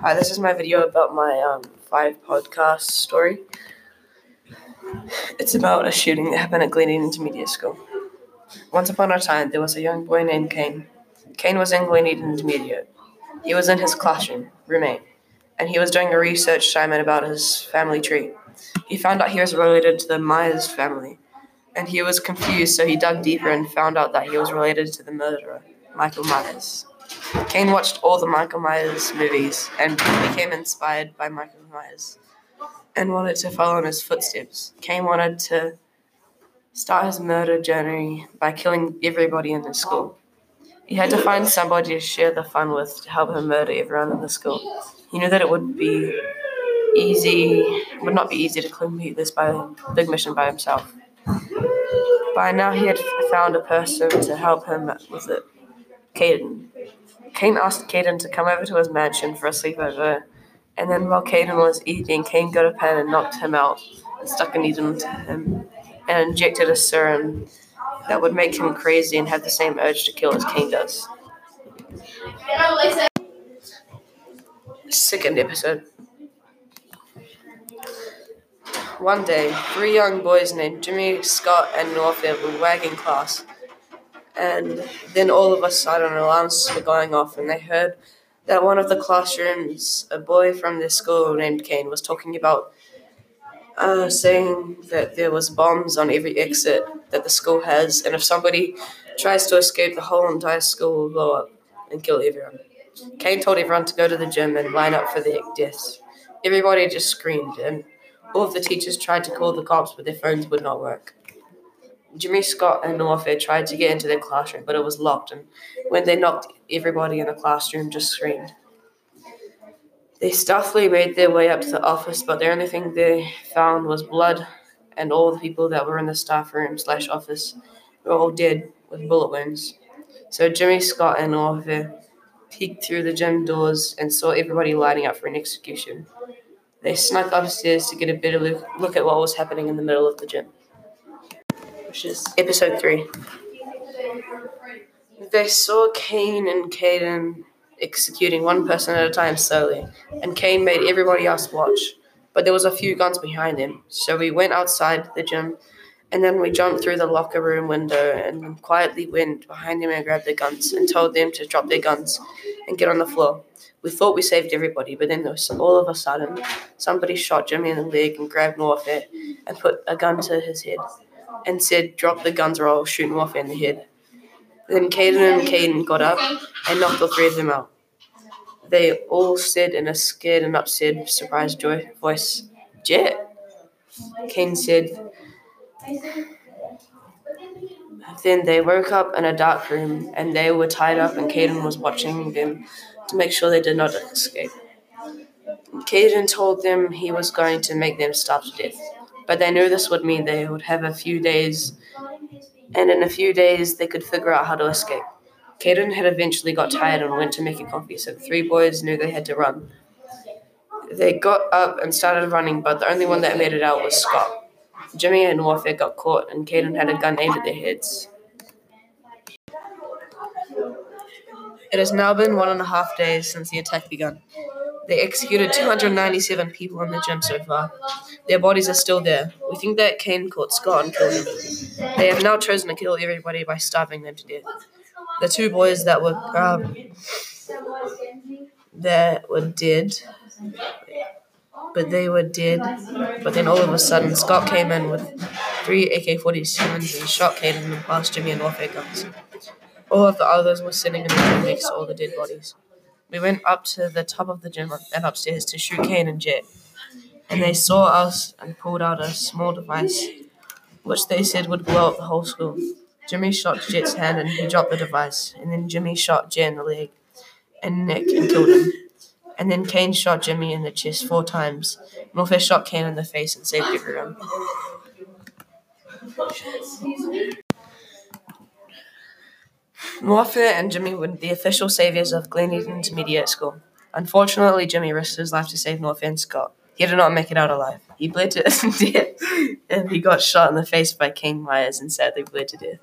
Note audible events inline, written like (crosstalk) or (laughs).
Hi, this is my video about my um, five podcast story. It's about a shooting that happened at Gleneen Intermediate School. Once upon a time, there was a young boy named Kane. Kane was in Gleneen Intermediate. He was in his classroom, remain, and he was doing a research assignment about his family tree. He found out he was related to the Myers family, and he was confused, so he dug deeper and found out that he was related to the murderer, Michael Myers. Kane watched all the Michael Myers movies and became inspired by Michael Myers and wanted to follow in his footsteps. Kane wanted to start his murder journey by killing everybody in the school. He had to find somebody to share the fun with to help him murder everyone in the school. He knew that it would be easy, would not be easy to complete this by big mission by himself. By now, he had found a person to help him with it, Caden. Kane asked Caden to come over to his mansion for a sleepover, and then while Caden was eating, Kane got a pen and knocked him out and stuck a needle into him and injected a serum that would make him crazy and have the same urge to kill as Kane does. Second episode. One day, three young boys named Jimmy, Scott, and Northfield were wagging class. And then all of a sudden, alarms were going off, and they heard that one of the classrooms, a boy from this school named Kane, was talking about uh, saying that there was bombs on every exit that the school has, and if somebody tries to escape, the whole entire school will blow up and kill everyone. Kane told everyone to go to the gym and line up for their deaths. Everybody just screamed, and all of the teachers tried to call the cops, but their phones would not work. Jimmy Scott and Norfair tried to get into their classroom, but it was locked, and when they knocked, everybody in the classroom just screamed. They stealthily made their way up to the office, but the only thing they found was blood, and all the people that were in the staff room slash office were all dead with bullet wounds. So Jimmy Scott and Norfair peeked through the gym doors and saw everybody lining up for an execution. They snuck upstairs to get a better look, look at what was happening in the middle of the gym. Which episode three. They saw Kane and Caden executing one person at a time slowly, and Kane made everybody else watch. But there was a few guns behind him, so we went outside the gym, and then we jumped through the locker room window and quietly went behind them and grabbed their guns and told them to drop their guns and get on the floor. We thought we saved everybody, but then there was, all of a sudden, somebody shot Jimmy in the leg and grabbed Norfair and put a gun to his head and said, Drop the guns or I'll shoot them off in the head. Then Caden and Caden got up and knocked all three of them out. They all said in a scared and upset, surprised joy voice, Jet. Kane said. Then they woke up in a dark room and they were tied up, and Caden was watching them to make sure they did not escape. Caden told them he was going to make them starve to death, but they knew this would mean they would have a few days, and in a few days they could figure out how to escape. Caden had eventually got tired and went to make a coffee, so the three boys knew they had to run. They got up and started running, but the only one that made it out was Scott. Jimmy and Norfair got caught, and Caden had a gun aimed at their heads. It has now been one and a half days since the attack began. They executed 297 people in the gym so far. Their bodies are still there. We think that Kane caught Scott and killed him. They have now chosen to kill everybody by starving them to death. The two boys that were um, that were dead, but they were dead. But then all of a sudden, Scott came in with three AK-47s and shot Caden and passed Jimmy and Norfair guns. All of the others were sitting in the room next to all the dead bodies. We went up to the top of the gym and upstairs to shoot Kane and Jet. And they saw us and pulled out a small device, which they said would blow up the whole school. Jimmy shot Jet's hand and he dropped the device. And then Jimmy shot Jet in the leg and neck and killed him. And then Kane shot Jimmy in the chest four times. Norfair shot Kane in the face and saved everyone. Norfair and Jimmy were the official saviors of Gleneen Intermediate School. Unfortunately, Jimmy risked his life to save Norfair and Scott. He did not make it out alive. He bled to (laughs) death, and he got shot in the face by King Myers and sadly bled to death.